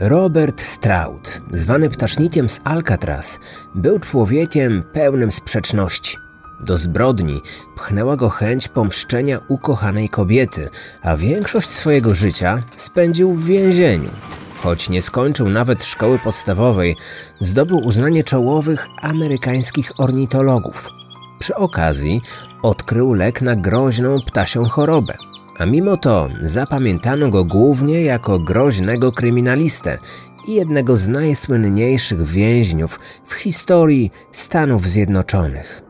Robert Stroud, zwany ptasznikiem z Alcatraz, był człowiekiem pełnym sprzeczności. Do zbrodni pchnęła go chęć pomszczenia ukochanej kobiety, a większość swojego życia spędził w więzieniu. Choć nie skończył nawet szkoły podstawowej, zdobył uznanie czołowych amerykańskich ornitologów. Przy okazji odkrył lek na groźną ptasią chorobę. A mimo to zapamiętano go głównie jako groźnego kryminalistę i jednego z najsłynniejszych więźniów w historii Stanów Zjednoczonych.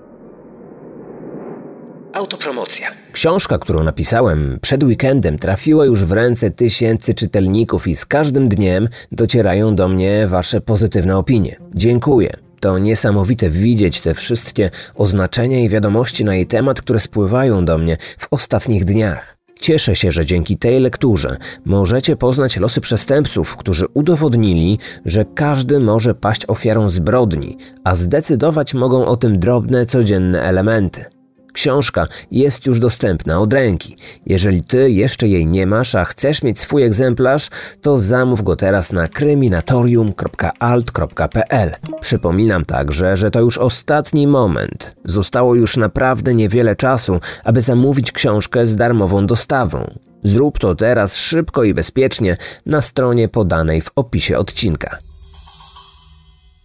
Autopromocja. Książka, którą napisałem przed weekendem, trafiła już w ręce tysięcy czytelników i z każdym dniem docierają do mnie Wasze pozytywne opinie. Dziękuję. To niesamowite widzieć te wszystkie oznaczenia i wiadomości na jej temat, które spływają do mnie w ostatnich dniach. Cieszę się, że dzięki tej lekturze możecie poznać losy przestępców, którzy udowodnili, że każdy może paść ofiarą zbrodni, a zdecydować mogą o tym drobne, codzienne elementy. Książka jest już dostępna od ręki. Jeżeli ty jeszcze jej nie masz, a chcesz mieć swój egzemplarz, to zamów go teraz na kryminatorium.alt.pl. Przypominam także, że to już ostatni moment. Zostało już naprawdę niewiele czasu, aby zamówić książkę z darmową dostawą. Zrób to teraz szybko i bezpiecznie na stronie podanej w opisie odcinka.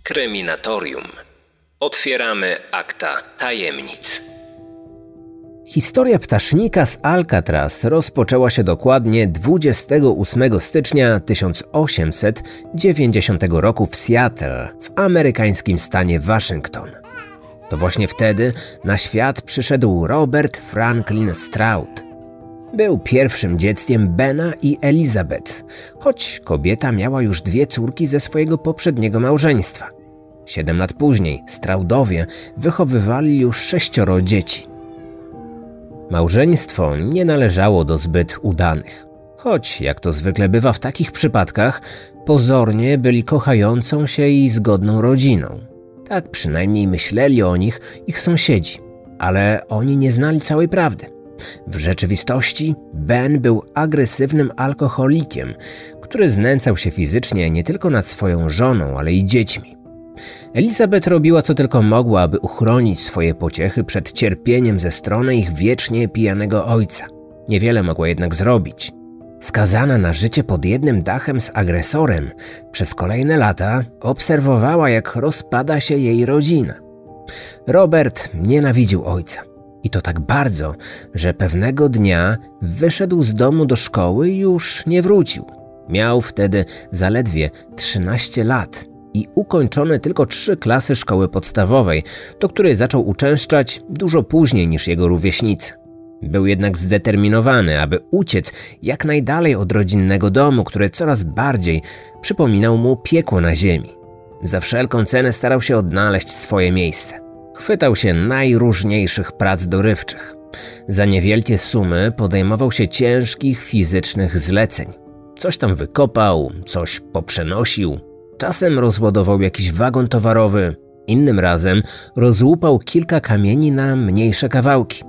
Kryminatorium. Otwieramy akta tajemnic. Historia ptasznika z Alcatraz rozpoczęła się dokładnie 28 stycznia 1890 roku w Seattle, w amerykańskim stanie Waszyngton. To właśnie wtedy na świat przyszedł Robert Franklin Stroud. Był pierwszym dzieckiem Bena i Elizabeth, choć kobieta miała już dwie córki ze swojego poprzedniego małżeństwa. Siedem lat później Stroudowie wychowywali już sześcioro dzieci. Małżeństwo nie należało do zbyt udanych. Choć, jak to zwykle bywa w takich przypadkach, pozornie byli kochającą się i zgodną rodziną. Tak przynajmniej myśleli o nich ich sąsiedzi, ale oni nie znali całej prawdy. W rzeczywistości Ben był agresywnym alkoholikiem, który znęcał się fizycznie nie tylko nad swoją żoną, ale i dziećmi. Elizabeth robiła co tylko mogła, aby uchronić swoje pociechy przed cierpieniem ze strony ich wiecznie pijanego ojca. Niewiele mogła jednak zrobić. Skazana na życie pod jednym dachem z agresorem, przez kolejne lata obserwowała, jak rozpada się jej rodzina. Robert nienawidził ojca. I to tak bardzo, że pewnego dnia wyszedł z domu do szkoły i już nie wrócił. Miał wtedy zaledwie 13 lat i ukończone tylko trzy klasy szkoły podstawowej, do której zaczął uczęszczać dużo później niż jego rówieśnicy. Był jednak zdeterminowany, aby uciec jak najdalej od rodzinnego domu, który coraz bardziej przypominał mu piekło na ziemi. Za wszelką cenę starał się odnaleźć swoje miejsce. Chwytał się najróżniejszych prac dorywczych. Za niewielkie sumy podejmował się ciężkich fizycznych zleceń. Coś tam wykopał, coś poprzenosił, Czasem rozładował jakiś wagon towarowy, innym razem rozłupał kilka kamieni na mniejsze kawałki.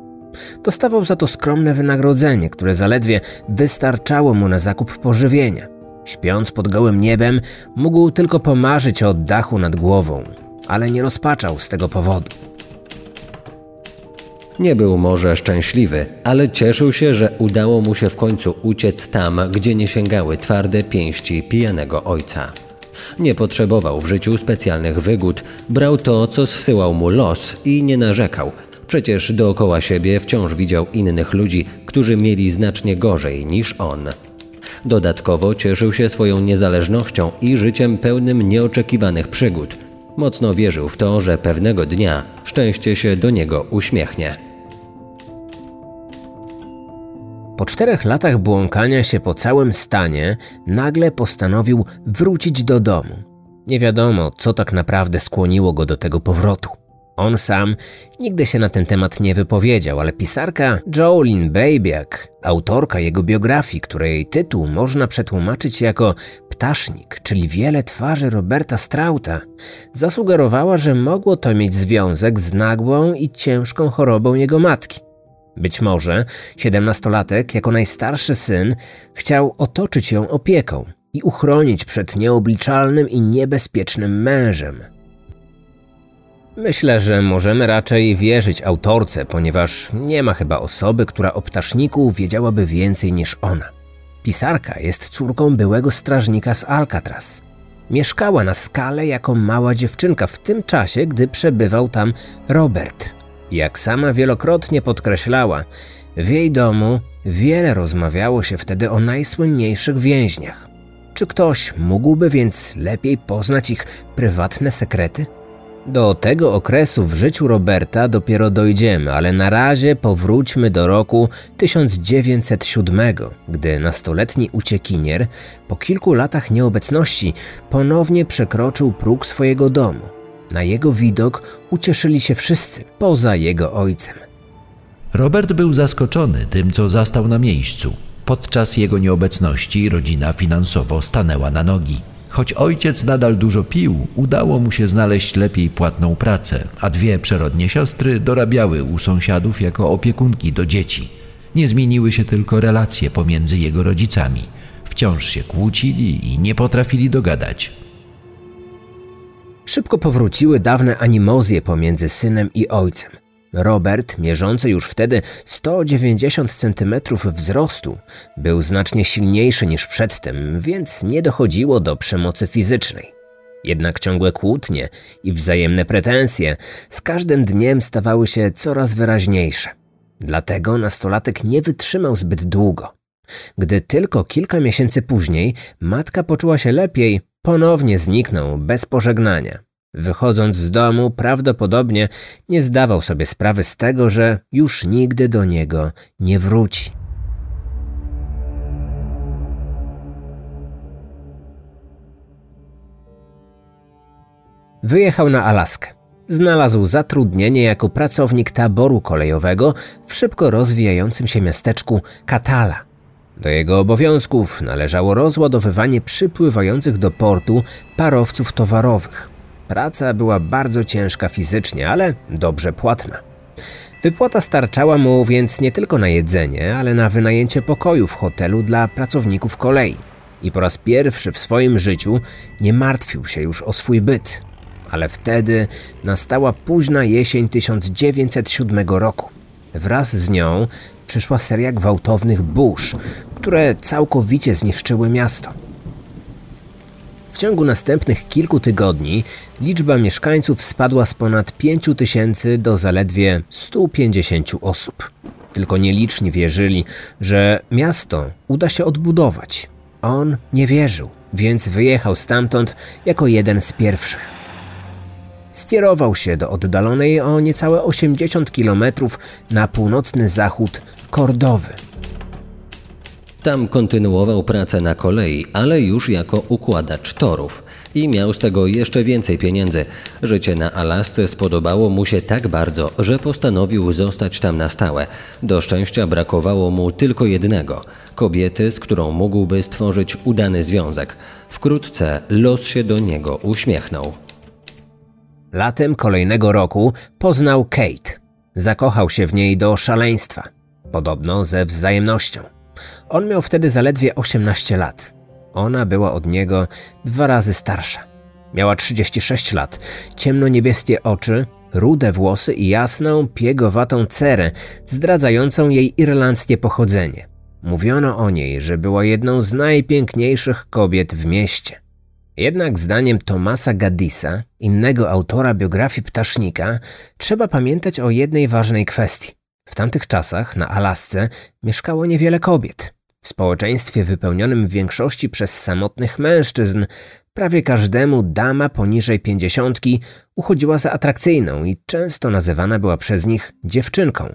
Dostawał za to skromne wynagrodzenie, które zaledwie wystarczało mu na zakup pożywienia. Śpiąc pod gołym niebem, mógł tylko pomarzyć o dachu nad głową, ale nie rozpaczał z tego powodu. Nie był może szczęśliwy, ale cieszył się, że udało mu się w końcu uciec tam, gdzie nie sięgały twarde pięści pijanego ojca. Nie potrzebował w życiu specjalnych wygód, brał to, co zsyłał mu los i nie narzekał. Przecież dookoła siebie wciąż widział innych ludzi, którzy mieli znacznie gorzej niż on. Dodatkowo cieszył się swoją niezależnością i życiem pełnym nieoczekiwanych przygód. Mocno wierzył w to, że pewnego dnia szczęście się do niego uśmiechnie. Po czterech latach błąkania się po całym stanie, nagle postanowił wrócić do domu. Nie wiadomo, co tak naprawdę skłoniło go do tego powrotu. On sam nigdy się na ten temat nie wypowiedział, ale pisarka Jolene Babiak, autorka jego biografii, której tytuł można przetłumaczyć jako Ptasznik, czyli wiele twarzy Roberta Strauta, zasugerowała, że mogło to mieć związek z nagłą i ciężką chorobą jego matki. Być może siedemnastolatek, jako najstarszy syn, chciał otoczyć ją opieką. i uchronić przed nieobliczalnym i niebezpiecznym mężem. Myślę, że możemy raczej wierzyć autorce, ponieważ nie ma chyba osoby, która o ptaszniku wiedziałaby więcej niż ona. Pisarka jest córką byłego strażnika z Alcatraz. Mieszkała na skale jako mała dziewczynka w tym czasie, gdy przebywał tam Robert. Jak sama wielokrotnie podkreślała, w jej domu wiele rozmawiało się wtedy o najsłynniejszych więźniach. Czy ktoś mógłby więc lepiej poznać ich prywatne sekrety? Do tego okresu w życiu Roberta dopiero dojdziemy, ale na razie powróćmy do roku 1907, gdy nastoletni uciekinier po kilku latach nieobecności ponownie przekroczył próg swojego domu. Na jego widok ucieszyli się wszyscy, poza jego ojcem. Robert był zaskoczony tym, co zastał na miejscu. Podczas jego nieobecności rodzina finansowo stanęła na nogi. Choć ojciec nadal dużo pił, udało mu się znaleźć lepiej płatną pracę, a dwie przerodnie siostry dorabiały u sąsiadów jako opiekunki do dzieci. Nie zmieniły się tylko relacje pomiędzy jego rodzicami. Wciąż się kłócili i nie potrafili dogadać. Szybko powróciły dawne animozje pomiędzy synem i ojcem. Robert, mierzący już wtedy 190 cm wzrostu, był znacznie silniejszy niż przedtem, więc nie dochodziło do przemocy fizycznej. Jednak ciągłe kłótnie i wzajemne pretensje z każdym dniem stawały się coraz wyraźniejsze. Dlatego nastolatek nie wytrzymał zbyt długo. Gdy tylko kilka miesięcy później matka poczuła się lepiej, ponownie zniknął bez pożegnania. Wychodząc z domu, prawdopodobnie nie zdawał sobie sprawy z tego, że już nigdy do niego nie wróci. Wyjechał na Alaskę. Znalazł zatrudnienie jako pracownik taboru kolejowego w szybko rozwijającym się miasteczku Katala. Do jego obowiązków należało rozładowywanie przypływających do portu parowców towarowych. Praca była bardzo ciężka fizycznie, ale dobrze płatna. Wypłata starczała mu więc nie tylko na jedzenie, ale na wynajęcie pokoju w hotelu dla pracowników kolei. I po raz pierwszy w swoim życiu nie martwił się już o swój byt. Ale wtedy nastała późna jesień 1907 roku. Wraz z nią przyszła seria gwałtownych burz, które całkowicie zniszczyły miasto. W ciągu następnych kilku tygodni liczba mieszkańców spadła z ponad 5 tysięcy do zaledwie 150 osób. Tylko nieliczni wierzyli, że miasto uda się odbudować. On nie wierzył, więc wyjechał stamtąd jako jeden z pierwszych. Skierował się do oddalonej o niecałe 80 kilometrów na północny zachód Kordowy. Tam kontynuował pracę na kolei, ale już jako układacz torów i miał z tego jeszcze więcej pieniędzy. Życie na Alasce spodobało mu się tak bardzo, że postanowił zostać tam na stałe. Do szczęścia brakowało mu tylko jednego kobiety, z którą mógłby stworzyć udany związek. Wkrótce los się do niego uśmiechnął. Latem kolejnego roku poznał Kate. Zakochał się w niej do szaleństwa, podobno ze wzajemnością. On miał wtedy zaledwie 18 lat. Ona była od niego dwa razy starsza. Miała 36 lat, ciemno-niebieskie oczy, rude włosy i jasną, piegowatą cerę, zdradzającą jej irlandzkie pochodzenie. Mówiono o niej, że była jedną z najpiękniejszych kobiet w mieście. Jednak zdaniem Tomasa Gaddisa, innego autora biografii ptasznika, trzeba pamiętać o jednej ważnej kwestii. W tamtych czasach na Alasce mieszkało niewiele kobiet. W społeczeństwie wypełnionym w większości przez samotnych mężczyzn, prawie każdemu dama poniżej pięćdziesiątki uchodziła za atrakcyjną i często nazywana była przez nich dziewczynką.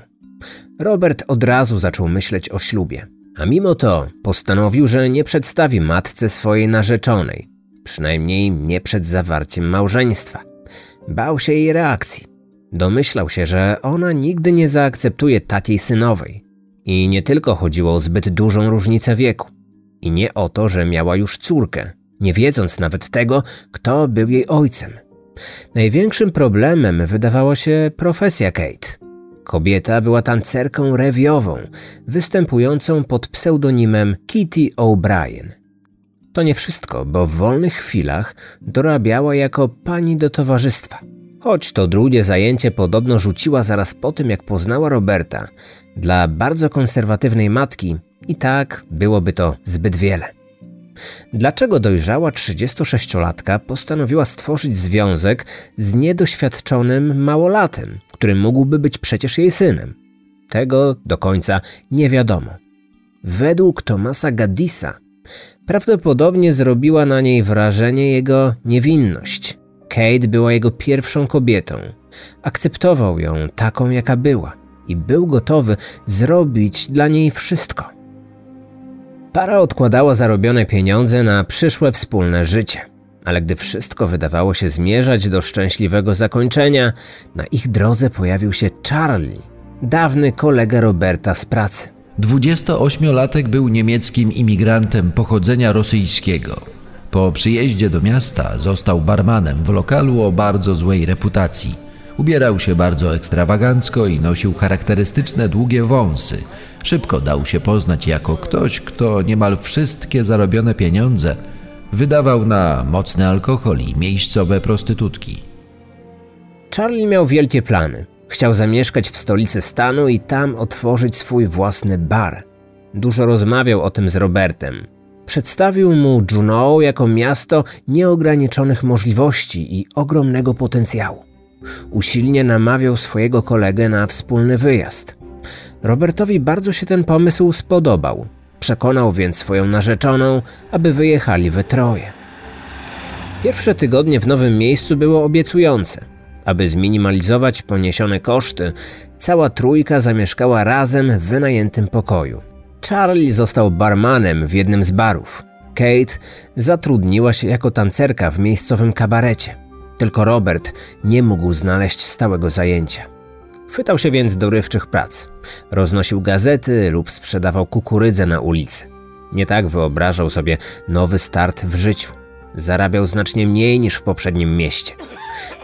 Robert od razu zaczął myśleć o ślubie, a mimo to postanowił, że nie przedstawi matce swojej narzeczonej, przynajmniej nie przed zawarciem małżeństwa. Bał się jej reakcji. Domyślał się, że ona nigdy nie zaakceptuje takiej synowej. I nie tylko chodziło o zbyt dużą różnicę wieku. I nie o to, że miała już córkę, nie wiedząc nawet tego, kto był jej ojcem. Największym problemem wydawała się profesja Kate. Kobieta była tancerką rewiową, występującą pod pseudonimem Kitty O'Brien. To nie wszystko, bo w wolnych chwilach dorabiała jako pani do towarzystwa. Choć to drugie zajęcie podobno rzuciła zaraz po tym, jak poznała Roberta, dla bardzo konserwatywnej matki i tak byłoby to zbyt wiele. Dlaczego dojrzała 36-latka postanowiła stworzyć związek z niedoświadczonym małolatem, który mógłby być przecież jej synem? Tego do końca nie wiadomo. Według Tomasa Gaddisa prawdopodobnie zrobiła na niej wrażenie jego niewinność. Kate była jego pierwszą kobietą. Akceptował ją taką, jaka była i był gotowy zrobić dla niej wszystko. Para odkładała zarobione pieniądze na przyszłe wspólne życie. Ale gdy wszystko wydawało się zmierzać do szczęśliwego zakończenia, na ich drodze pojawił się Charlie, dawny kolega Roberta z pracy. 28-latek był niemieckim imigrantem pochodzenia rosyjskiego. Po przyjeździe do miasta został barmanem w lokalu o bardzo złej reputacji. Ubierał się bardzo ekstrawagancko i nosił charakterystyczne długie wąsy. Szybko dał się poznać jako ktoś, kto niemal wszystkie zarobione pieniądze wydawał na mocny alkohol i miejscowe prostytutki. Charlie miał wielkie plany. Chciał zamieszkać w stolicy stanu i tam otworzyć swój własny bar. Dużo rozmawiał o tym z Robertem. Przedstawił mu Juneau jako miasto nieograniczonych możliwości i ogromnego potencjału. Usilnie namawiał swojego kolegę na wspólny wyjazd. Robertowi bardzo się ten pomysł spodobał. Przekonał więc swoją narzeczoną, aby wyjechali we troje. Pierwsze tygodnie w nowym miejscu było obiecujące. Aby zminimalizować poniesione koszty, cała trójka zamieszkała razem w wynajętym pokoju. Charlie został barmanem w jednym z barów. Kate zatrudniła się jako tancerka w miejscowym kabarecie. Tylko Robert nie mógł znaleźć stałego zajęcia. Chwytał się więc dorywczych prac. Roznosił gazety lub sprzedawał kukurydzę na ulicy. Nie tak wyobrażał sobie nowy start w życiu. Zarabiał znacznie mniej niż w poprzednim mieście.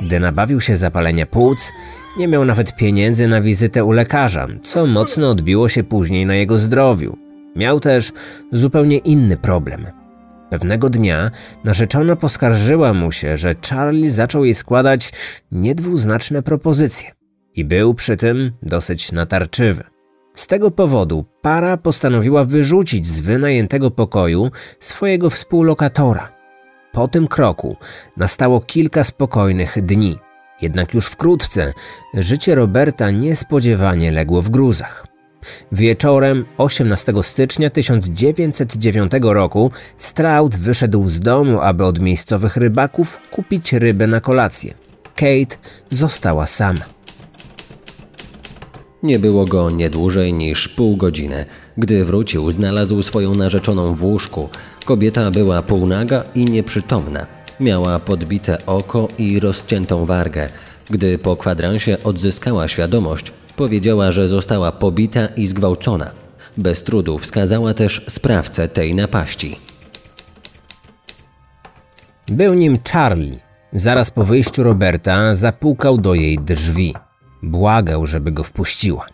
Gdy nabawił się zapalenia płuc, nie miał nawet pieniędzy na wizytę u lekarza, co mocno odbiło się później na jego zdrowiu. Miał też zupełnie inny problem. Pewnego dnia narzeczona poskarżyła mu się, że Charlie zaczął jej składać niedwuznaczne propozycje i był przy tym dosyć natarczywy. Z tego powodu para postanowiła wyrzucić z wynajętego pokoju swojego współlokatora. Po tym kroku nastało kilka spokojnych dni. Jednak już wkrótce życie Roberta niespodziewanie legło w gruzach. Wieczorem 18 stycznia 1909 roku Stroud wyszedł z domu, aby od miejscowych rybaków kupić rybę na kolację. Kate została sama. Nie było go nie dłużej niż pół godziny. Gdy wrócił, znalazł swoją narzeczoną w łóżku. Kobieta była półnaga i nieprzytomna. Miała podbite oko i rozciętą wargę. Gdy po kwadransie odzyskała świadomość, powiedziała, że została pobita i zgwałcona. Bez trudu wskazała też sprawcę tej napaści. Był nim Charlie. Zaraz po wyjściu Roberta zapukał do jej drzwi. Błagał, żeby go wpuściła.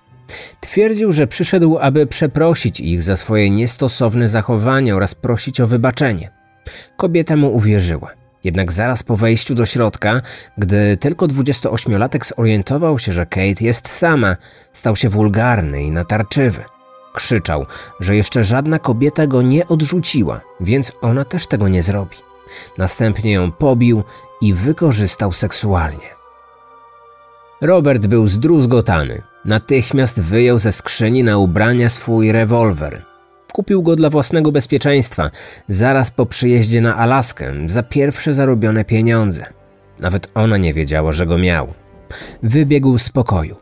Twierdził, że przyszedł, aby przeprosić ich za swoje niestosowne zachowanie oraz prosić o wybaczenie. Kobieta mu uwierzyła. Jednak zaraz po wejściu do środka, gdy tylko 28-latek zorientował się, że Kate jest sama, stał się wulgarny i natarczywy. Krzyczał, że jeszcze żadna kobieta go nie odrzuciła, więc ona też tego nie zrobi. Następnie ją pobił i wykorzystał seksualnie. Robert był zdruzgotany. Natychmiast wyjął ze skrzyni na ubrania swój rewolwer. Kupił go dla własnego bezpieczeństwa, zaraz po przyjeździe na Alaskę, za pierwsze zarobione pieniądze. Nawet ona nie wiedziała, że go miał. Wybiegł z pokoju.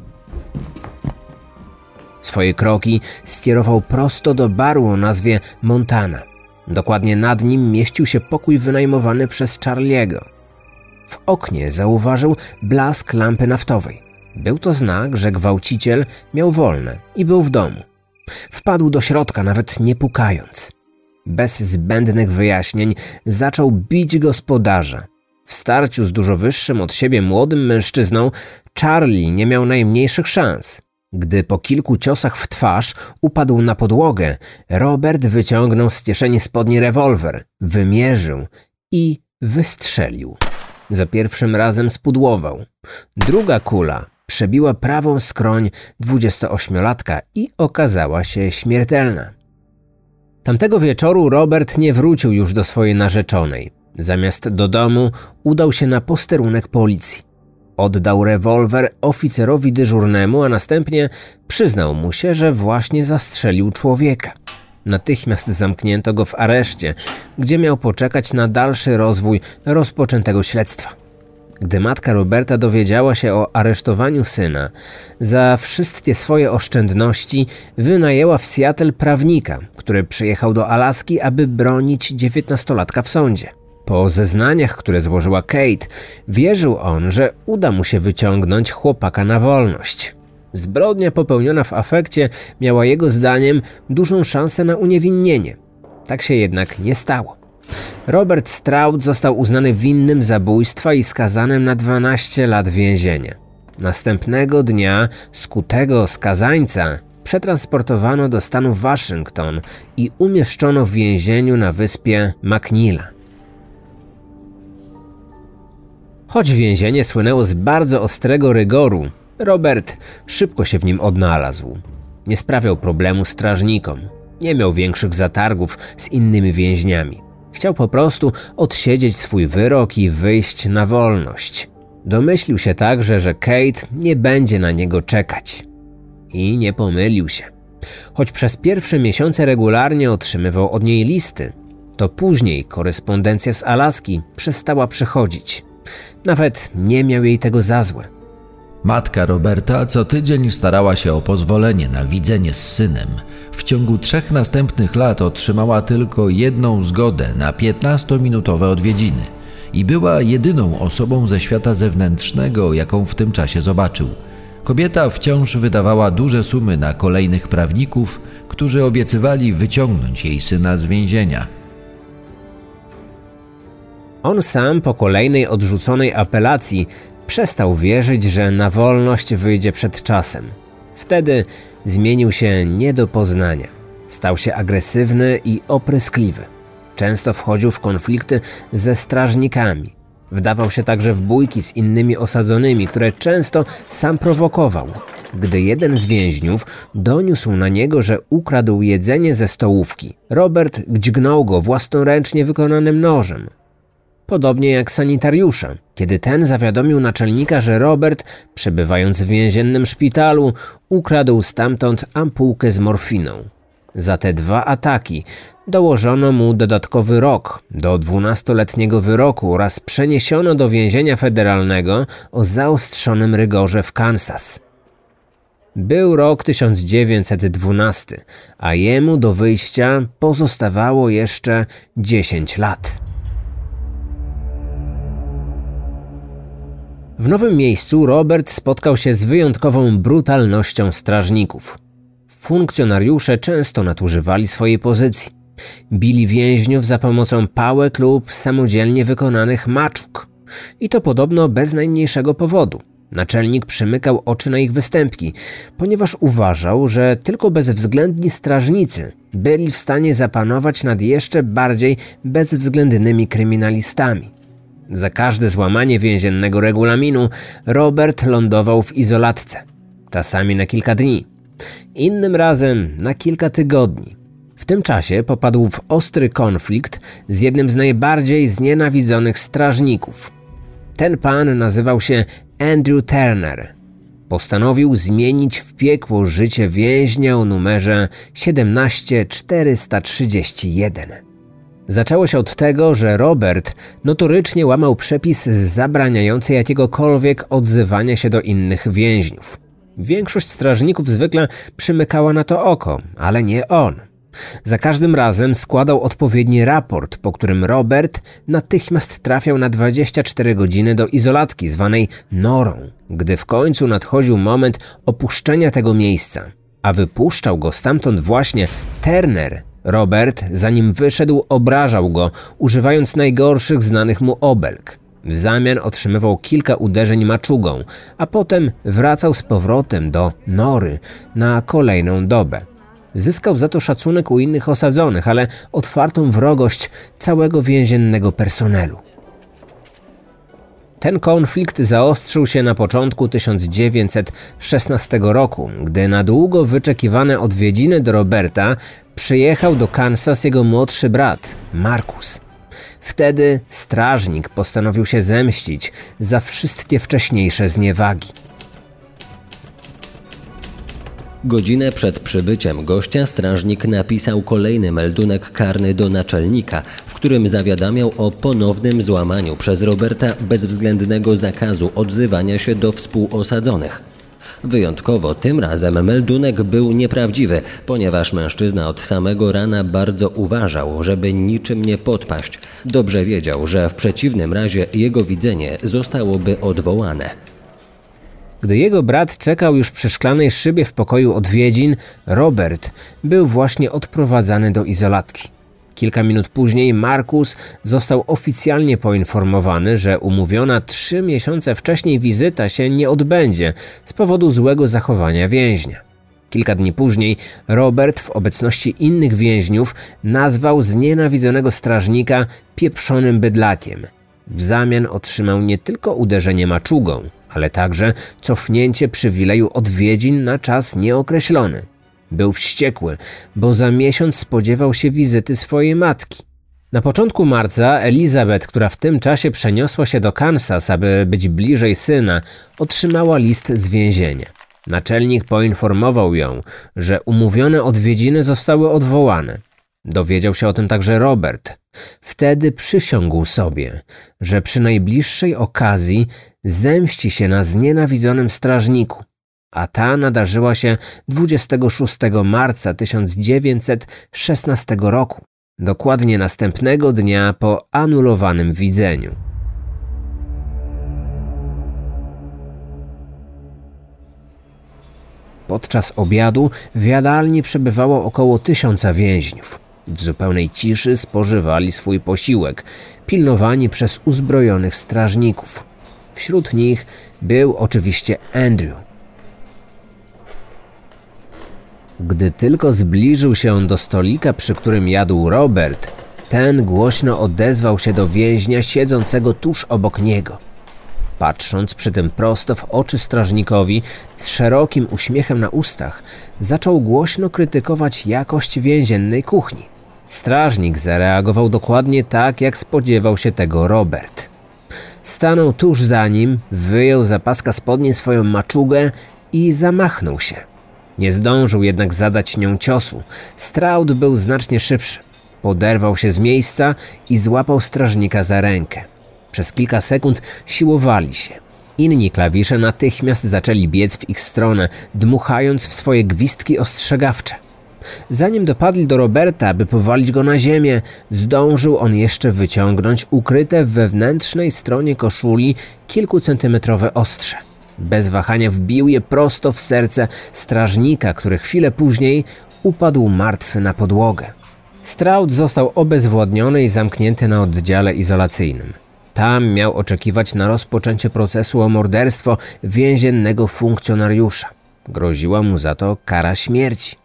Swoje kroki skierował prosto do baru o nazwie Montana. Dokładnie nad nim mieścił się pokój wynajmowany przez Charliego. W oknie zauważył blask lampy naftowej. Był to znak, że gwałciciel miał wolne i był w domu. Wpadł do środka, nawet nie pukając. Bez zbędnych wyjaśnień zaczął bić gospodarza. W starciu z dużo wyższym od siebie młodym mężczyzną Charlie nie miał najmniejszych szans. Gdy po kilku ciosach w twarz upadł na podłogę, Robert wyciągnął z kieszeni spodni rewolwer, wymierzył i wystrzelił. Za pierwszym razem spudłował. Druga kula przebiła prawą skroń 28-latka i okazała się śmiertelna. Tamtego wieczoru Robert nie wrócił już do swojej narzeczonej. Zamiast do domu udał się na posterunek policji. Oddał rewolwer oficerowi dyżurnemu, a następnie przyznał mu się, że właśnie zastrzelił człowieka. Natychmiast zamknięto go w areszcie, gdzie miał poczekać na dalszy rozwój rozpoczętego śledztwa. Gdy matka Roberta dowiedziała się o aresztowaniu syna, za wszystkie swoje oszczędności wynajęła w Seattle prawnika, który przyjechał do Alaski, aby bronić dziewiętnastolatka w sądzie. Po zeznaniach, które złożyła Kate, wierzył on, że uda mu się wyciągnąć chłopaka na wolność. Zbrodnia popełniona w afekcie miała jego zdaniem dużą szansę na uniewinnienie. Tak się jednak nie stało. Robert Stroud został uznany winnym zabójstwa i skazanym na 12 lat więzienia. Następnego dnia skutego skazańca przetransportowano do stanu Waszyngton i umieszczono w więzieniu na wyspie McNeila. Choć więzienie słynęło z bardzo ostrego rygoru, Robert szybko się w nim odnalazł. Nie sprawiał problemu strażnikom, nie miał większych zatargów z innymi więźniami. Chciał po prostu odsiedzieć swój wyrok i wyjść na wolność. Domyślił się także, że Kate nie będzie na niego czekać. I nie pomylił się. Choć przez pierwsze miesiące regularnie otrzymywał od niej listy, to później korespondencja z Alaski przestała przychodzić. Nawet nie miał jej tego za złe. Matka Roberta co tydzień starała się o pozwolenie na widzenie z synem. W ciągu trzech następnych lat otrzymała tylko jedną zgodę na 15-minutowe odwiedziny i była jedyną osobą ze świata zewnętrznego, jaką w tym czasie zobaczył. Kobieta wciąż wydawała duże sumy na kolejnych prawników, którzy obiecywali wyciągnąć jej syna z więzienia. On sam po kolejnej odrzuconej apelacji przestał wierzyć, że na wolność wyjdzie przed czasem. Wtedy zmienił się nie do poznania. Stał się agresywny i opryskliwy. Często wchodził w konflikty ze strażnikami. Wdawał się także w bójki z innymi osadzonymi, które często sam prowokował. Gdy jeden z więźniów doniósł na niego, że ukradł jedzenie ze stołówki, Robert dźgnął go własnoręcznie wykonanym nożem. Podobnie jak sanitariusze, kiedy ten zawiadomił naczelnika, że Robert, przebywając w więziennym szpitalu, ukradł stamtąd ampułkę z morfiną. Za te dwa ataki dołożono mu dodatkowy rok do dwunastoletniego wyroku oraz przeniesiono do więzienia federalnego o zaostrzonym rygorze w Kansas. Był rok 1912, a jemu do wyjścia pozostawało jeszcze 10 lat. W nowym miejscu Robert spotkał się z wyjątkową brutalnością strażników. Funkcjonariusze często nadużywali swojej pozycji. Bili więźniów za pomocą pałek lub samodzielnie wykonanych maczuk. I to podobno bez najmniejszego powodu. Naczelnik przymykał oczy na ich występki, ponieważ uważał, że tylko bezwzględni strażnicy byli w stanie zapanować nad jeszcze bardziej bezwzględnymi kryminalistami. Za każde złamanie więziennego regulaminu Robert lądował w izolatce, czasami na kilka dni, innym razem na kilka tygodni. W tym czasie popadł w ostry konflikt z jednym z najbardziej znienawidzonych strażników. Ten pan nazywał się Andrew Turner. Postanowił zmienić w piekło życie więźnia o numerze 17431. Zaczęło się od tego, że Robert notorycznie łamał przepis zabraniający jakiegokolwiek odzywania się do innych więźniów. Większość strażników zwykle przymykała na to oko, ale nie on. Za każdym razem składał odpowiedni raport, po którym Robert natychmiast trafiał na 24 godziny do izolatki zwanej norą, gdy w końcu nadchodził moment opuszczenia tego miejsca, a wypuszczał go stamtąd właśnie Turner, Robert, zanim wyszedł, obrażał go, używając najgorszych znanych mu obelg. W zamian otrzymywał kilka uderzeń maczugą, a potem wracał z powrotem do nory na kolejną dobę. Zyskał za to szacunek u innych osadzonych, ale otwartą wrogość całego więziennego personelu. Ten konflikt zaostrzył się na początku 1916 roku, gdy na długo wyczekiwane odwiedziny do Roberta przyjechał do Kansas jego młodszy brat, Markus. Wtedy strażnik postanowił się zemścić za wszystkie wcześniejsze zniewagi. Godzinę przed przybyciem gościa strażnik napisał kolejny meldunek karny do naczelnika, w którym zawiadamiał o ponownym złamaniu przez Roberta bezwzględnego zakazu odzywania się do współosadzonych. Wyjątkowo tym razem meldunek był nieprawdziwy, ponieważ mężczyzna od samego rana bardzo uważał, żeby niczym nie podpaść. Dobrze wiedział, że w przeciwnym razie jego widzenie zostałoby odwołane. Gdy jego brat czekał już przy szklanej szybie w pokoju odwiedzin, Robert był właśnie odprowadzany do izolatki. Kilka minut później Markus został oficjalnie poinformowany, że umówiona trzy miesiące wcześniej wizyta się nie odbędzie z powodu złego zachowania więźnia. Kilka dni później Robert w obecności innych więźniów nazwał znienawidzonego strażnika pieprzonym bydlakiem. W zamian otrzymał nie tylko uderzenie maczugą, ale także cofnięcie przywileju odwiedzin na czas nieokreślony. Był wściekły, bo za miesiąc spodziewał się wizyty swojej matki. Na początku marca Elizabeth, która w tym czasie przeniosła się do Kansas, aby być bliżej syna, otrzymała list z więzienia. Naczelnik poinformował ją, że umówione odwiedziny zostały odwołane. Dowiedział się o tym także Robert. Wtedy przysiągł sobie, że przy najbliższej okazji zemści się na znienawidzonym strażniku, a ta nadarzyła się 26 marca 1916 roku, dokładnie następnego dnia po anulowanym widzeniu. Podczas obiadu w jadalni przebywało około tysiąca więźniów. W zupełnej ciszy spożywali swój posiłek, pilnowani przez uzbrojonych strażników. Wśród nich był oczywiście Andrew. Gdy tylko zbliżył się do stolika, przy którym jadł Robert, ten głośno odezwał się do więźnia siedzącego tuż obok niego. Patrząc przy tym prosto w oczy strażnikowi, z szerokim uśmiechem na ustach, zaczął głośno krytykować jakość więziennej kuchni. Strażnik zareagował dokładnie tak, jak spodziewał się tego Robert. Stanął tuż za nim, wyjął za paska spodnie swoją maczugę i zamachnął się. Nie zdążył jednak zadać nią ciosu. Stroud był znacznie szybszy. Poderwał się z miejsca i złapał strażnika za rękę. Przez kilka sekund siłowali się. Inni klawisze natychmiast zaczęli biec w ich stronę, dmuchając w swoje gwizdki ostrzegawcze. Zanim dopadli do Roberta, by powalić go na ziemię, zdążył on jeszcze wyciągnąć ukryte w wewnętrznej stronie koszuli kilkucentymetrowe ostrze. Bez wahania wbił je prosto w serce strażnika, który chwilę później upadł martwy na podłogę. Stroud został obezwładniony i zamknięty na oddziale izolacyjnym. Tam miał oczekiwać na rozpoczęcie procesu o morderstwo więziennego funkcjonariusza. Groziła mu za to kara śmierci.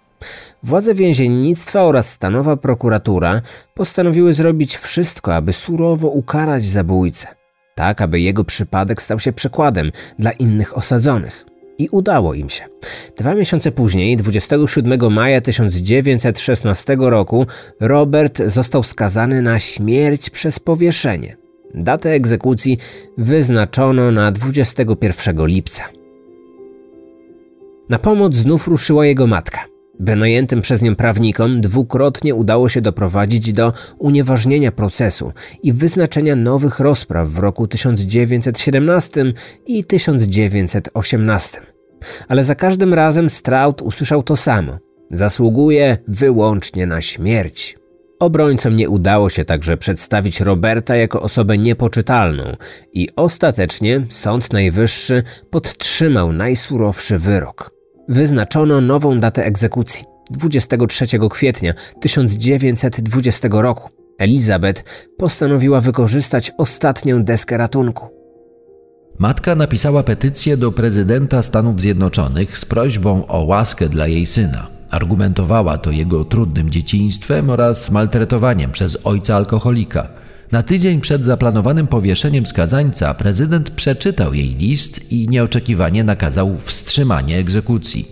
Władze więziennictwa oraz stanowa prokuratura postanowiły zrobić wszystko, aby surowo ukarać zabójcę tak aby jego przypadek stał się przykładem dla innych osadzonych. I udało im się. Dwa miesiące później, 27 maja 1916 roku, Robert został skazany na śmierć przez powieszenie. Datę egzekucji wyznaczono na 21 lipca. Na pomoc znów ruszyła jego matka. Wynajętym przez nią prawnikom dwukrotnie udało się doprowadzić do unieważnienia procesu i wyznaczenia nowych rozpraw w roku 1917 i 1918. Ale za każdym razem Stroud usłyszał to samo. Zasługuje wyłącznie na śmierć. Obrońcom nie udało się także przedstawić Roberta jako osobę niepoczytalną i ostatecznie Sąd Najwyższy podtrzymał najsurowszy wyrok wyznaczono nową datę egzekucji 23 kwietnia 1920 roku. Elizabeth postanowiła wykorzystać ostatnią deskę ratunku. Matka napisała petycję do prezydenta Stanów Zjednoczonych z prośbą o łaskę dla jej syna. Argumentowała to jego trudnym dzieciństwem oraz maltretowaniem przez ojca alkoholika. Na tydzień przed zaplanowanym powieszeniem skazańca prezydent przeczytał jej list i nieoczekiwanie nakazał wstrzymanie egzekucji.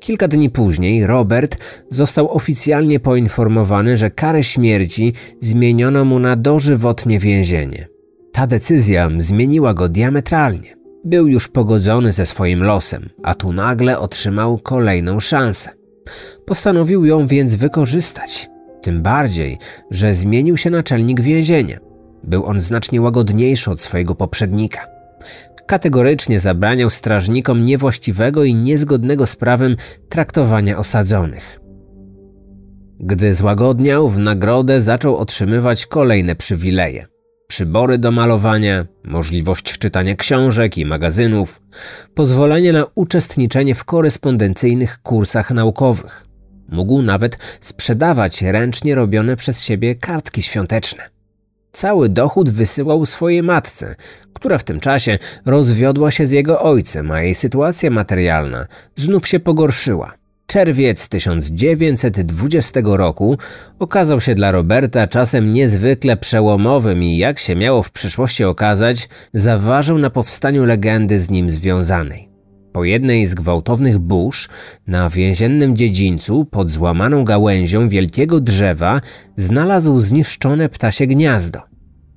Kilka dni później Robert został oficjalnie poinformowany, że karę śmierci zmieniono mu na dożywotnie więzienie. Ta decyzja zmieniła go diametralnie. Był już pogodzony ze swoim losem, a tu nagle otrzymał kolejną szansę. Postanowił ją więc wykorzystać. Tym bardziej, że zmienił się naczelnik więzienia. Był on znacznie łagodniejszy od swojego poprzednika. Kategorycznie zabraniał strażnikom niewłaściwego i niezgodnego z prawem traktowania osadzonych. Gdy złagodniał, w nagrodę zaczął otrzymywać kolejne przywileje przybory do malowania, możliwość czytania książek i magazynów, pozwolenie na uczestniczenie w korespondencyjnych kursach naukowych. Mógł nawet sprzedawać ręcznie robione przez siebie kartki świąteczne. Cały dochód wysyłał swojej matce, która w tym czasie rozwiodła się z jego ojcem, a jej sytuacja materialna znów się pogorszyła. Czerwiec 1920 roku okazał się dla Roberta czasem niezwykle przełomowym i jak się miało w przyszłości okazać, zaważył na powstaniu legendy z nim związanej. Po jednej z gwałtownych burz na więziennym dziedzińcu pod złamaną gałęzią wielkiego drzewa znalazł zniszczone ptasie gniazdo.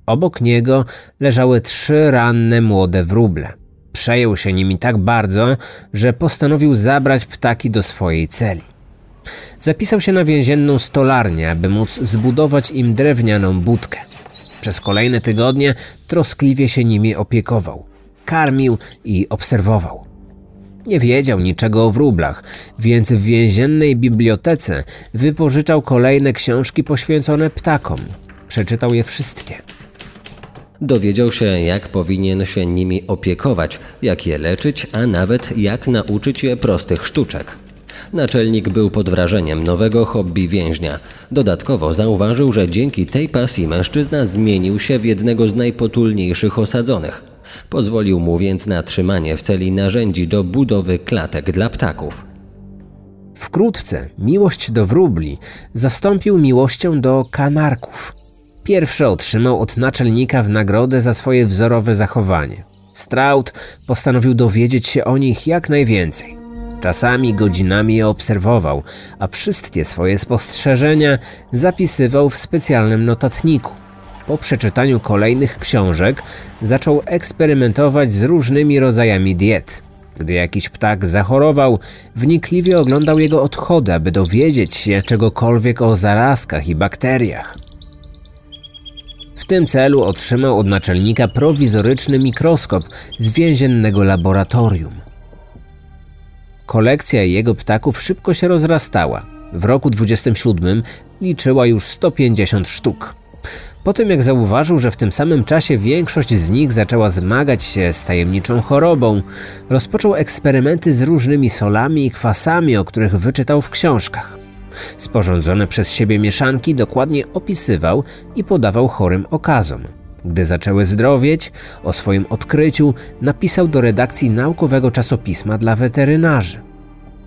Obok niego leżały trzy ranne młode wróble. Przejął się nimi tak bardzo, że postanowił zabrać ptaki do swojej celi. Zapisał się na więzienną stolarnię, aby móc zbudować im drewnianą budkę. Przez kolejne tygodnie troskliwie się nimi opiekował, karmił i obserwował. Nie wiedział niczego o wróblach, więc w więziennej bibliotece wypożyczał kolejne książki poświęcone ptakom. Przeczytał je wszystkie. Dowiedział się, jak powinien się nimi opiekować, jak je leczyć, a nawet jak nauczyć je prostych sztuczek. Naczelnik był pod wrażeniem nowego hobby więźnia. Dodatkowo zauważył, że dzięki tej pasji mężczyzna zmienił się w jednego z najpotulniejszych osadzonych. Pozwolił mu więc na trzymanie w celi narzędzi do budowy klatek dla ptaków. Wkrótce miłość do wróbli zastąpił miłością do kanarków. Pierwszy otrzymał od naczelnika w nagrodę za swoje wzorowe zachowanie. Straut postanowił dowiedzieć się o nich jak najwięcej. Czasami godzinami je obserwował, a wszystkie swoje spostrzeżenia zapisywał w specjalnym notatniku. Po przeczytaniu kolejnych książek zaczął eksperymentować z różnymi rodzajami diet. Gdy jakiś ptak zachorował, wnikliwie oglądał jego odchody, aby dowiedzieć się czegokolwiek o zarazkach i bakteriach. W tym celu otrzymał od naczelnika prowizoryczny mikroskop z więziennego laboratorium. Kolekcja jego ptaków szybko się rozrastała. W roku 27 liczyła już 150 sztuk. Po tym jak zauważył, że w tym samym czasie większość z nich zaczęła zmagać się z tajemniczą chorobą, rozpoczął eksperymenty z różnymi solami i kwasami, o których wyczytał w książkach. Sporządzone przez siebie mieszanki dokładnie opisywał i podawał chorym okazom. Gdy zaczęły zdrowieć, o swoim odkryciu napisał do redakcji naukowego czasopisma dla weterynarzy.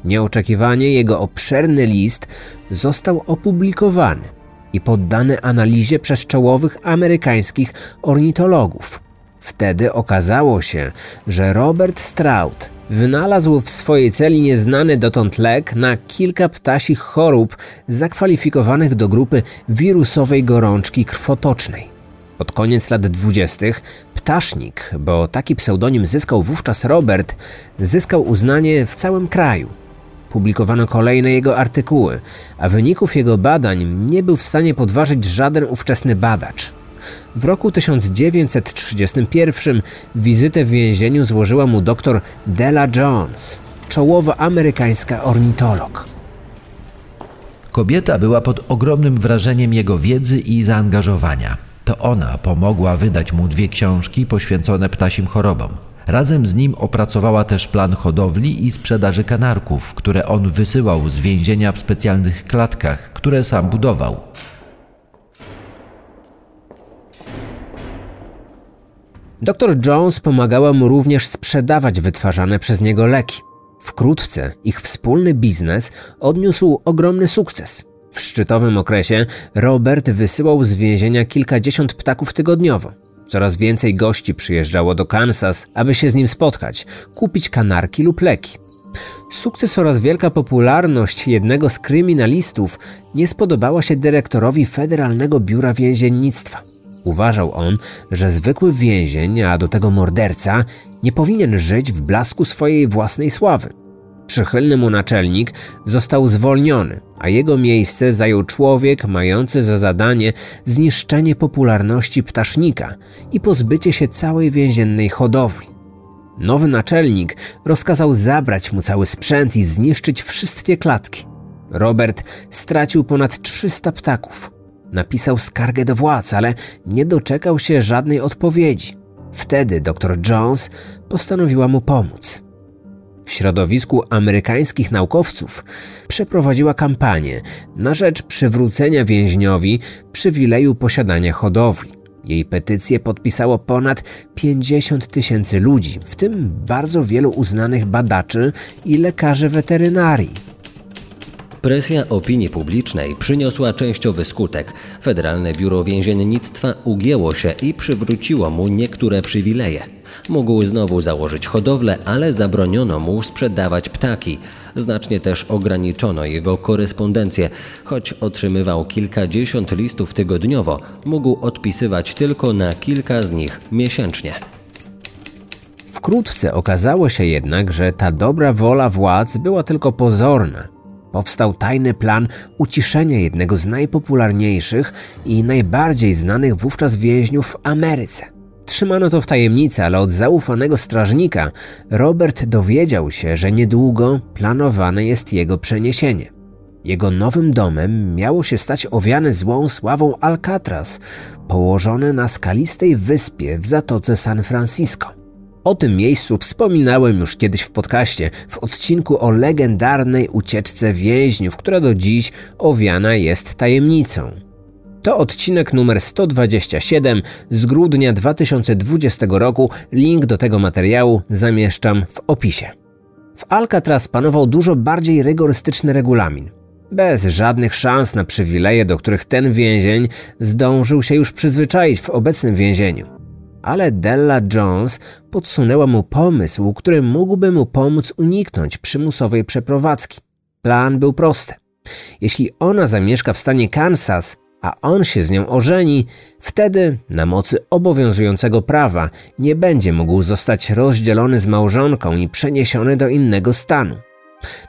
Nieoczekiwanie jego obszerny list został opublikowany i poddany analizie przez czołowych amerykańskich ornitologów. Wtedy okazało się, że Robert Stroud wynalazł w swojej celi nieznany dotąd lek na kilka ptasich chorób zakwalifikowanych do grupy wirusowej gorączki krwotocznej. Pod koniec lat dwudziestych ptasznik, bo taki pseudonim zyskał wówczas Robert, zyskał uznanie w całym kraju. Publikowano kolejne jego artykuły, a wyników jego badań nie był w stanie podważyć żaden ówczesny badacz. W roku 1931 wizytę w więzieniu złożyła mu dr Della Jones, czołowa amerykańska ornitolog. Kobieta była pod ogromnym wrażeniem jego wiedzy i zaangażowania. To ona pomogła wydać mu dwie książki poświęcone ptasim chorobom. Razem z nim opracowała też plan hodowli i sprzedaży kanarków, które on wysyłał z więzienia w specjalnych klatkach, które sam budował. Dr Jones pomagała mu również sprzedawać wytwarzane przez niego leki. Wkrótce ich wspólny biznes odniósł ogromny sukces. W szczytowym okresie Robert wysyłał z więzienia kilkadziesiąt ptaków tygodniowo. Coraz więcej gości przyjeżdżało do Kansas, aby się z nim spotkać, kupić kanarki lub leki. Sukces oraz wielka popularność jednego z kryminalistów nie spodobała się dyrektorowi Federalnego Biura Więziennictwa. Uważał on, że zwykły więzień, a do tego morderca, nie powinien żyć w blasku swojej własnej sławy. Przychylny mu naczelnik został zwolniony, a jego miejsce zajął człowiek mający za zadanie zniszczenie popularności ptasznika i pozbycie się całej więziennej hodowli. Nowy naczelnik rozkazał zabrać mu cały sprzęt i zniszczyć wszystkie klatki. Robert stracił ponad 300 ptaków. Napisał skargę do władz, ale nie doczekał się żadnej odpowiedzi. Wtedy dr Jones postanowiła mu pomóc. W środowisku amerykańskich naukowców przeprowadziła kampanię na rzecz przywrócenia więźniowi przywileju posiadania hodowli. Jej petycję podpisało ponad 50 tysięcy ludzi, w tym bardzo wielu uznanych badaczy i lekarzy weterynarii. Presja opinii publicznej przyniosła częściowy skutek. Federalne Biuro Więziennictwa ugięło się i przywróciło mu niektóre przywileje. Mógł znowu założyć hodowlę, ale zabroniono mu sprzedawać ptaki. Znacznie też ograniczono jego korespondencję. Choć otrzymywał kilkadziesiąt listów tygodniowo, mógł odpisywać tylko na kilka z nich miesięcznie. Wkrótce okazało się jednak, że ta dobra wola władz była tylko pozorna. Powstał tajny plan uciszenia jednego z najpopularniejszych i najbardziej znanych wówczas więźniów w Ameryce. Trzymano to w tajemnicy, ale od zaufanego strażnika Robert dowiedział się, że niedługo planowane jest jego przeniesienie. Jego nowym domem miało się stać owiane złą sławą Alcatraz, położone na skalistej wyspie w zatoce San Francisco. O tym miejscu wspominałem już kiedyś w podcaście, w odcinku o legendarnej ucieczce więźniów, która do dziś owiana jest tajemnicą. To odcinek numer 127 z grudnia 2020 roku. Link do tego materiału zamieszczam w opisie. W Alcatraz panował dużo bardziej rygorystyczny regulamin. Bez żadnych szans na przywileje, do których ten więzień zdążył się już przyzwyczaić w obecnym więzieniu. Ale Della Jones podsunęła mu pomysł, który mógłby mu pomóc uniknąć przymusowej przeprowadzki. Plan był prosty. Jeśli ona zamieszka w stanie Kansas, a on się z nią ożeni, wtedy na mocy obowiązującego prawa nie będzie mógł zostać rozdzielony z małżonką i przeniesiony do innego stanu.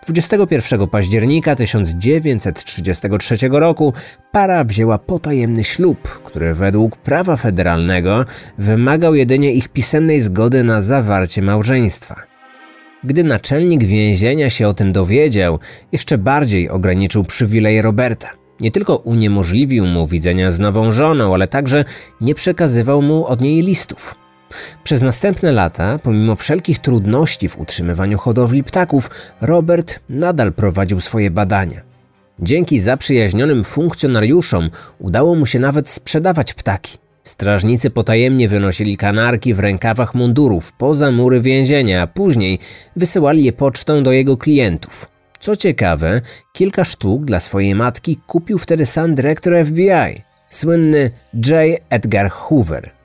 21 października 1933 roku para wzięła potajemny ślub, który według prawa federalnego wymagał jedynie ich pisemnej zgody na zawarcie małżeństwa. Gdy naczelnik więzienia się o tym dowiedział, jeszcze bardziej ograniczył przywilej Roberta. Nie tylko uniemożliwił mu widzenia z nową żoną, ale także nie przekazywał mu od niej listów. Przez następne lata, pomimo wszelkich trudności w utrzymywaniu hodowli ptaków, Robert nadal prowadził swoje badania. Dzięki zaprzyjaźnionym funkcjonariuszom udało mu się nawet sprzedawać ptaki. Strażnicy potajemnie wynosili kanarki w rękawach mundurów poza mury więzienia, a później wysyłali je pocztą do jego klientów. Co ciekawe, kilka sztuk dla swojej matki kupił wtedy sam dyrektor FBI, słynny J. Edgar Hoover.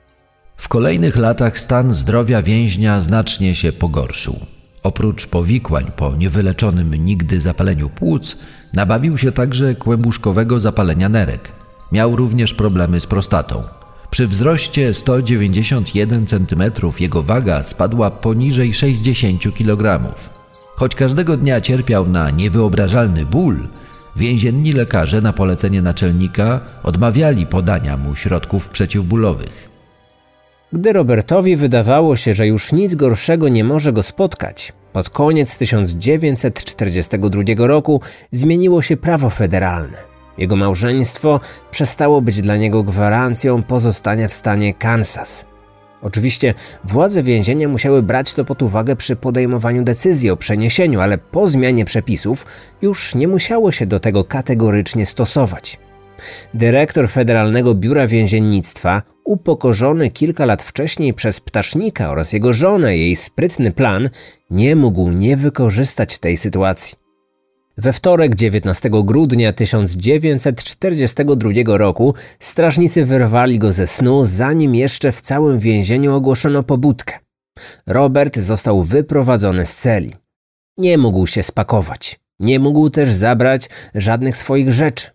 W kolejnych latach stan zdrowia więźnia znacznie się pogorszył. Oprócz powikłań po niewyleczonym nigdy zapaleniu płuc, nabawił się także kłębuszkowego zapalenia nerek. Miał również problemy z prostatą. Przy wzroście 191 cm jego waga spadła poniżej 60 kg. Choć każdego dnia cierpiał na niewyobrażalny ból, więzienni lekarze na polecenie naczelnika odmawiali podania mu środków przeciwbólowych. Gdy Robertowi wydawało się, że już nic gorszego nie może go spotkać, pod koniec 1942 roku zmieniło się prawo federalne. Jego małżeństwo przestało być dla niego gwarancją pozostania w stanie Kansas. Oczywiście władze więzienia musiały brać to pod uwagę przy podejmowaniu decyzji o przeniesieniu, ale po zmianie przepisów już nie musiało się do tego kategorycznie stosować. Dyrektor Federalnego Biura Więziennictwa, upokorzony kilka lat wcześniej przez ptasznika oraz jego żonę jej sprytny plan, nie mógł nie wykorzystać tej sytuacji. We wtorek 19 grudnia 1942 roku strażnicy wyrwali go ze snu, zanim jeszcze w całym więzieniu ogłoszono pobudkę. Robert został wyprowadzony z celi. Nie mógł się spakować. Nie mógł też zabrać żadnych swoich rzeczy.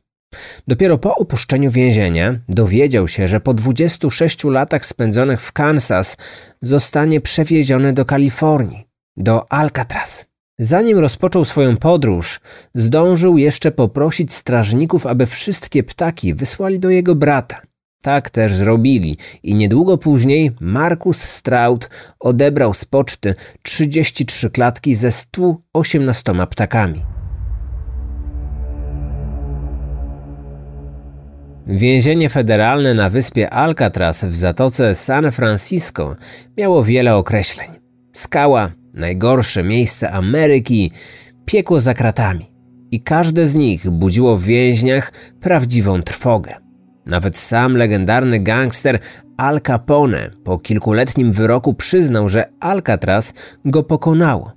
Dopiero po opuszczeniu więzienia dowiedział się, że po 26 latach spędzonych w Kansas zostanie przewieziony do Kalifornii, do Alcatraz. Zanim rozpoczął swoją podróż, zdążył jeszcze poprosić strażników, aby wszystkie ptaki wysłali do jego brata. Tak też zrobili i niedługo później Markus Straut odebrał z poczty 33 klatki ze 118 ptakami. Więzienie federalne na wyspie Alcatraz w zatoce San Francisco miało wiele określeń. Skała, najgorsze miejsce Ameryki, piekło za kratami. I każde z nich budziło w więźniach prawdziwą trwogę. Nawet sam legendarny gangster Al Capone po kilkuletnim wyroku przyznał, że Alcatraz go pokonało.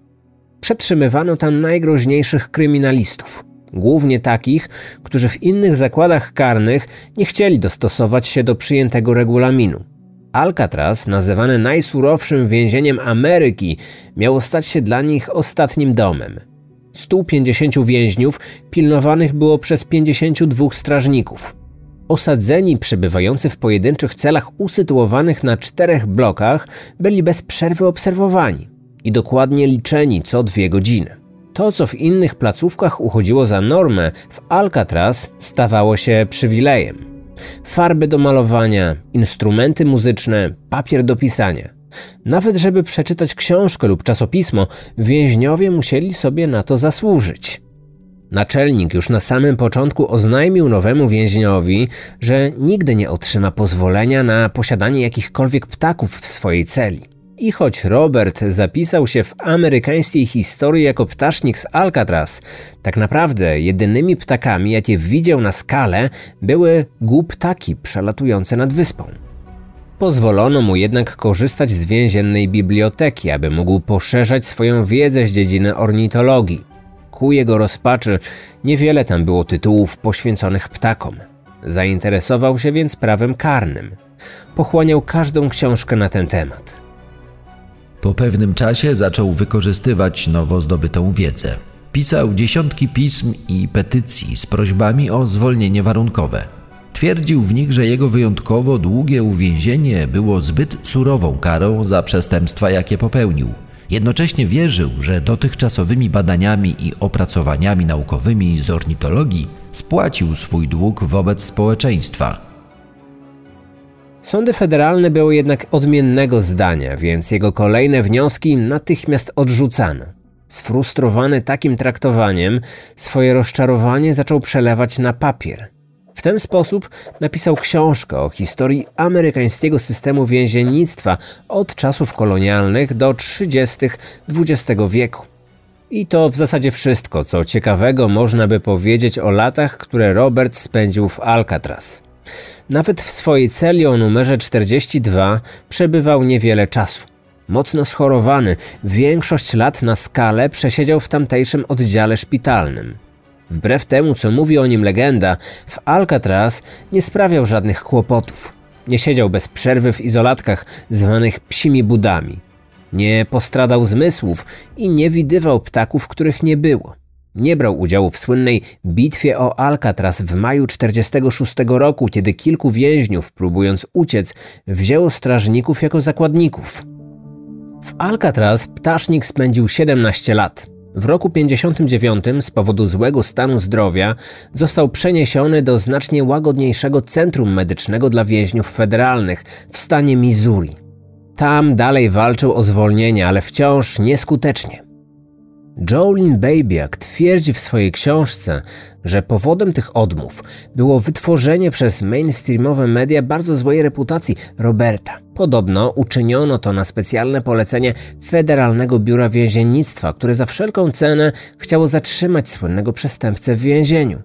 Przetrzymywano tam najgroźniejszych kryminalistów – głównie takich, którzy w innych zakładach karnych nie chcieli dostosować się do przyjętego regulaminu. Alcatraz, nazywane najsurowszym więzieniem Ameryki, miało stać się dla nich ostatnim domem. 150 więźniów pilnowanych było przez 52 strażników. Osadzeni przebywający w pojedynczych celach usytuowanych na czterech blokach byli bez przerwy obserwowani i dokładnie liczeni co dwie godziny. To, co w innych placówkach uchodziło za normę, w Alcatraz stawało się przywilejem. Farby do malowania, instrumenty muzyczne, papier do pisania. Nawet żeby przeczytać książkę lub czasopismo, więźniowie musieli sobie na to zasłużyć. Naczelnik już na samym początku oznajmił nowemu więźniowi, że nigdy nie otrzyma pozwolenia na posiadanie jakichkolwiek ptaków w swojej celi. I choć Robert zapisał się w amerykańskiej historii jako ptasznik z Alcatraz, tak naprawdę jedynymi ptakami, jakie widział na skalę, były głuptaki przelatujące nad wyspą. Pozwolono mu jednak korzystać z więziennej biblioteki, aby mógł poszerzać swoją wiedzę z dziedziny ornitologii. Ku jego rozpaczy niewiele tam było tytułów poświęconych ptakom. Zainteresował się więc prawem karnym. Pochłaniał każdą książkę na ten temat. Po pewnym czasie zaczął wykorzystywać nowo zdobytą wiedzę. Pisał dziesiątki pism i petycji z prośbami o zwolnienie warunkowe. Twierdził w nich, że jego wyjątkowo długie uwięzienie było zbyt surową karą za przestępstwa, jakie popełnił. Jednocześnie wierzył, że dotychczasowymi badaniami i opracowaniami naukowymi z ornitologii spłacił swój dług wobec społeczeństwa. Sądy federalne były jednak odmiennego zdania, więc jego kolejne wnioski natychmiast odrzucano. Sfrustrowany takim traktowaniem, swoje rozczarowanie zaczął przelewać na papier. W ten sposób napisał książkę o historii amerykańskiego systemu więziennictwa od czasów kolonialnych do 30. XX wieku. I to w zasadzie wszystko, co ciekawego można by powiedzieć o latach, które Robert spędził w Alcatraz. Nawet w swojej celi o numerze 42 przebywał niewiele czasu. Mocno schorowany, większość lat na skalę przesiedział w tamtejszym oddziale szpitalnym. Wbrew temu, co mówi o nim legenda, w Alcatraz nie sprawiał żadnych kłopotów. Nie siedział bez przerwy w izolatkach zwanych psimi budami. Nie postradał zmysłów i nie widywał ptaków, których nie było. Nie brał udziału w słynnej bitwie o Alcatraz w maju 46 roku, kiedy kilku więźniów, próbując uciec, wzięło strażników jako zakładników. W Alcatraz ptasznik spędził 17 lat. W roku 59 z powodu złego stanu zdrowia został przeniesiony do znacznie łagodniejszego centrum medycznego dla więźniów federalnych w stanie Missouri. Tam dalej walczył o zwolnienie, ale wciąż nieskutecznie. Jolene Babiak twierdzi w swojej książce, że powodem tych odmów było wytworzenie przez mainstreamowe media bardzo złej reputacji Roberta. Podobno uczyniono to na specjalne polecenie Federalnego Biura Więziennictwa, które za wszelką cenę chciało zatrzymać słynnego przestępcę w więzieniu.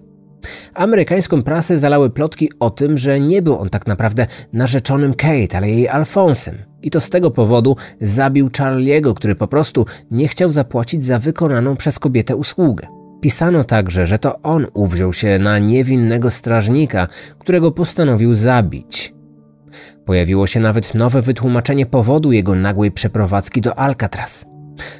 Amerykańską prasę zalały plotki o tym, że nie był on tak naprawdę narzeczonym Kate, ale jej Alfonsem. I to z tego powodu zabił Charliego, który po prostu nie chciał zapłacić za wykonaną przez kobietę usługę. Pisano także, że to on uwziął się na niewinnego strażnika, którego postanowił zabić. Pojawiło się nawet nowe wytłumaczenie powodu jego nagłej przeprowadzki do Alcatraz.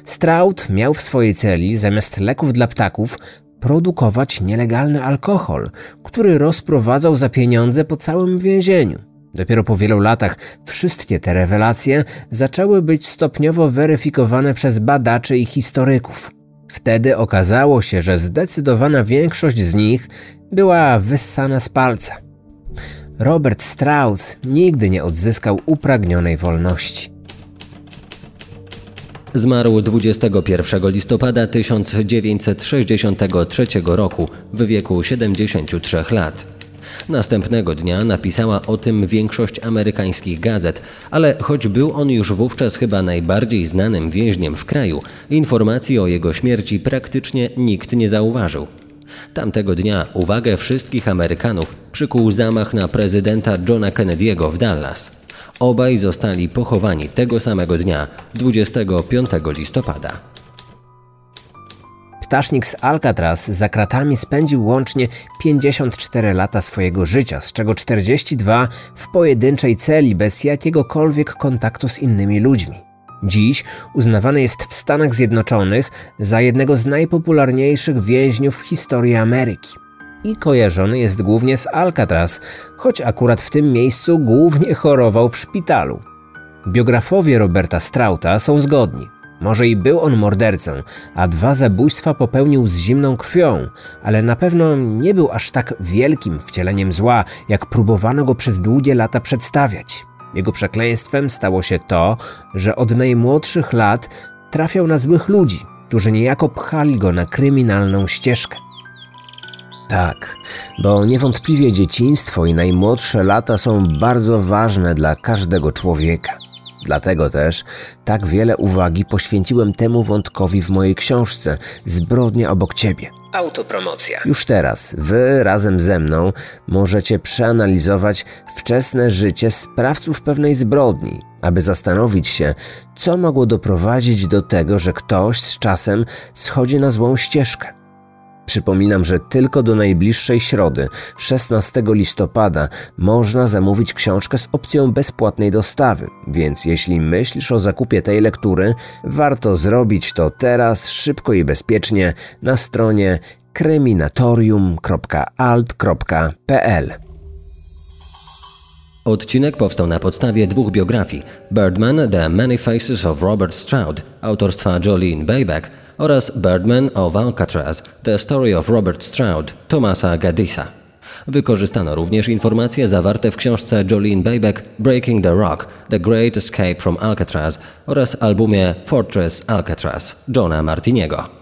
Stroud miał w swojej celi zamiast leków dla ptaków produkować nielegalny alkohol, który rozprowadzał za pieniądze po całym więzieniu. Dopiero po wielu latach wszystkie te rewelacje zaczęły być stopniowo weryfikowane przez badaczy i historyków. Wtedy okazało się, że zdecydowana większość z nich była wyssana z palca. Robert Strauss nigdy nie odzyskał upragnionej wolności. Zmarł 21 listopada 1963 roku w wieku 73 lat. Następnego dnia napisała o tym większość amerykańskich gazet, ale choć był on już wówczas chyba najbardziej znanym więźniem w kraju, informacji o jego śmierci praktycznie nikt nie zauważył. Tamtego dnia uwagę wszystkich Amerykanów przykuł zamach na prezydenta Johna Kennedy'ego w Dallas. Obaj zostali pochowani tego samego dnia, 25 listopada. Ptasznik z Alcatraz za kratami spędził łącznie 54 lata swojego życia, z czego 42 w pojedynczej celi bez jakiegokolwiek kontaktu z innymi ludźmi. Dziś uznawany jest w Stanach Zjednoczonych za jednego z najpopularniejszych więźniów w historii Ameryki. I kojarzony jest głównie z Alcatraz, choć akurat w tym miejscu głównie chorował w szpitalu. Biografowie Roberta Strauta są zgodni. Może i był on mordercą, a dwa zabójstwa popełnił z zimną krwią, ale na pewno nie był aż tak wielkim wcieleniem zła, jak próbowano go przez długie lata przedstawiać. Jego przekleństwem stało się to, że od najmłodszych lat trafiał na złych ludzi, którzy niejako pchali go na kryminalną ścieżkę. Tak, bo niewątpliwie dzieciństwo i najmłodsze lata są bardzo ważne dla każdego człowieka. Dlatego też tak wiele uwagi poświęciłem temu wątkowi w mojej książce Zbrodnia obok ciebie. Autopromocja. Już teraz wy razem ze mną możecie przeanalizować wczesne życie sprawców pewnej zbrodni, aby zastanowić się, co mogło doprowadzić do tego, że ktoś z czasem schodzi na złą ścieżkę. Przypominam, że tylko do najbliższej środy, 16 listopada, można zamówić książkę z opcją bezpłatnej dostawy, więc jeśli myślisz o zakupie tej lektury, warto zrobić to teraz, szybko i bezpiecznie na stronie kryminatorium.alt.pl. Odcinek powstał na podstawie dwóch biografii: Birdman The Many Faces of Robert Stroud autorstwa Jolene Bayback oraz Birdman of Alcatraz The Story of Robert Stroud Thomasa Gaddisa. Wykorzystano również informacje zawarte w książce Jolene Bayback Breaking the Rock The Great Escape from Alcatraz oraz albumie Fortress Alcatraz Johna Martiniego.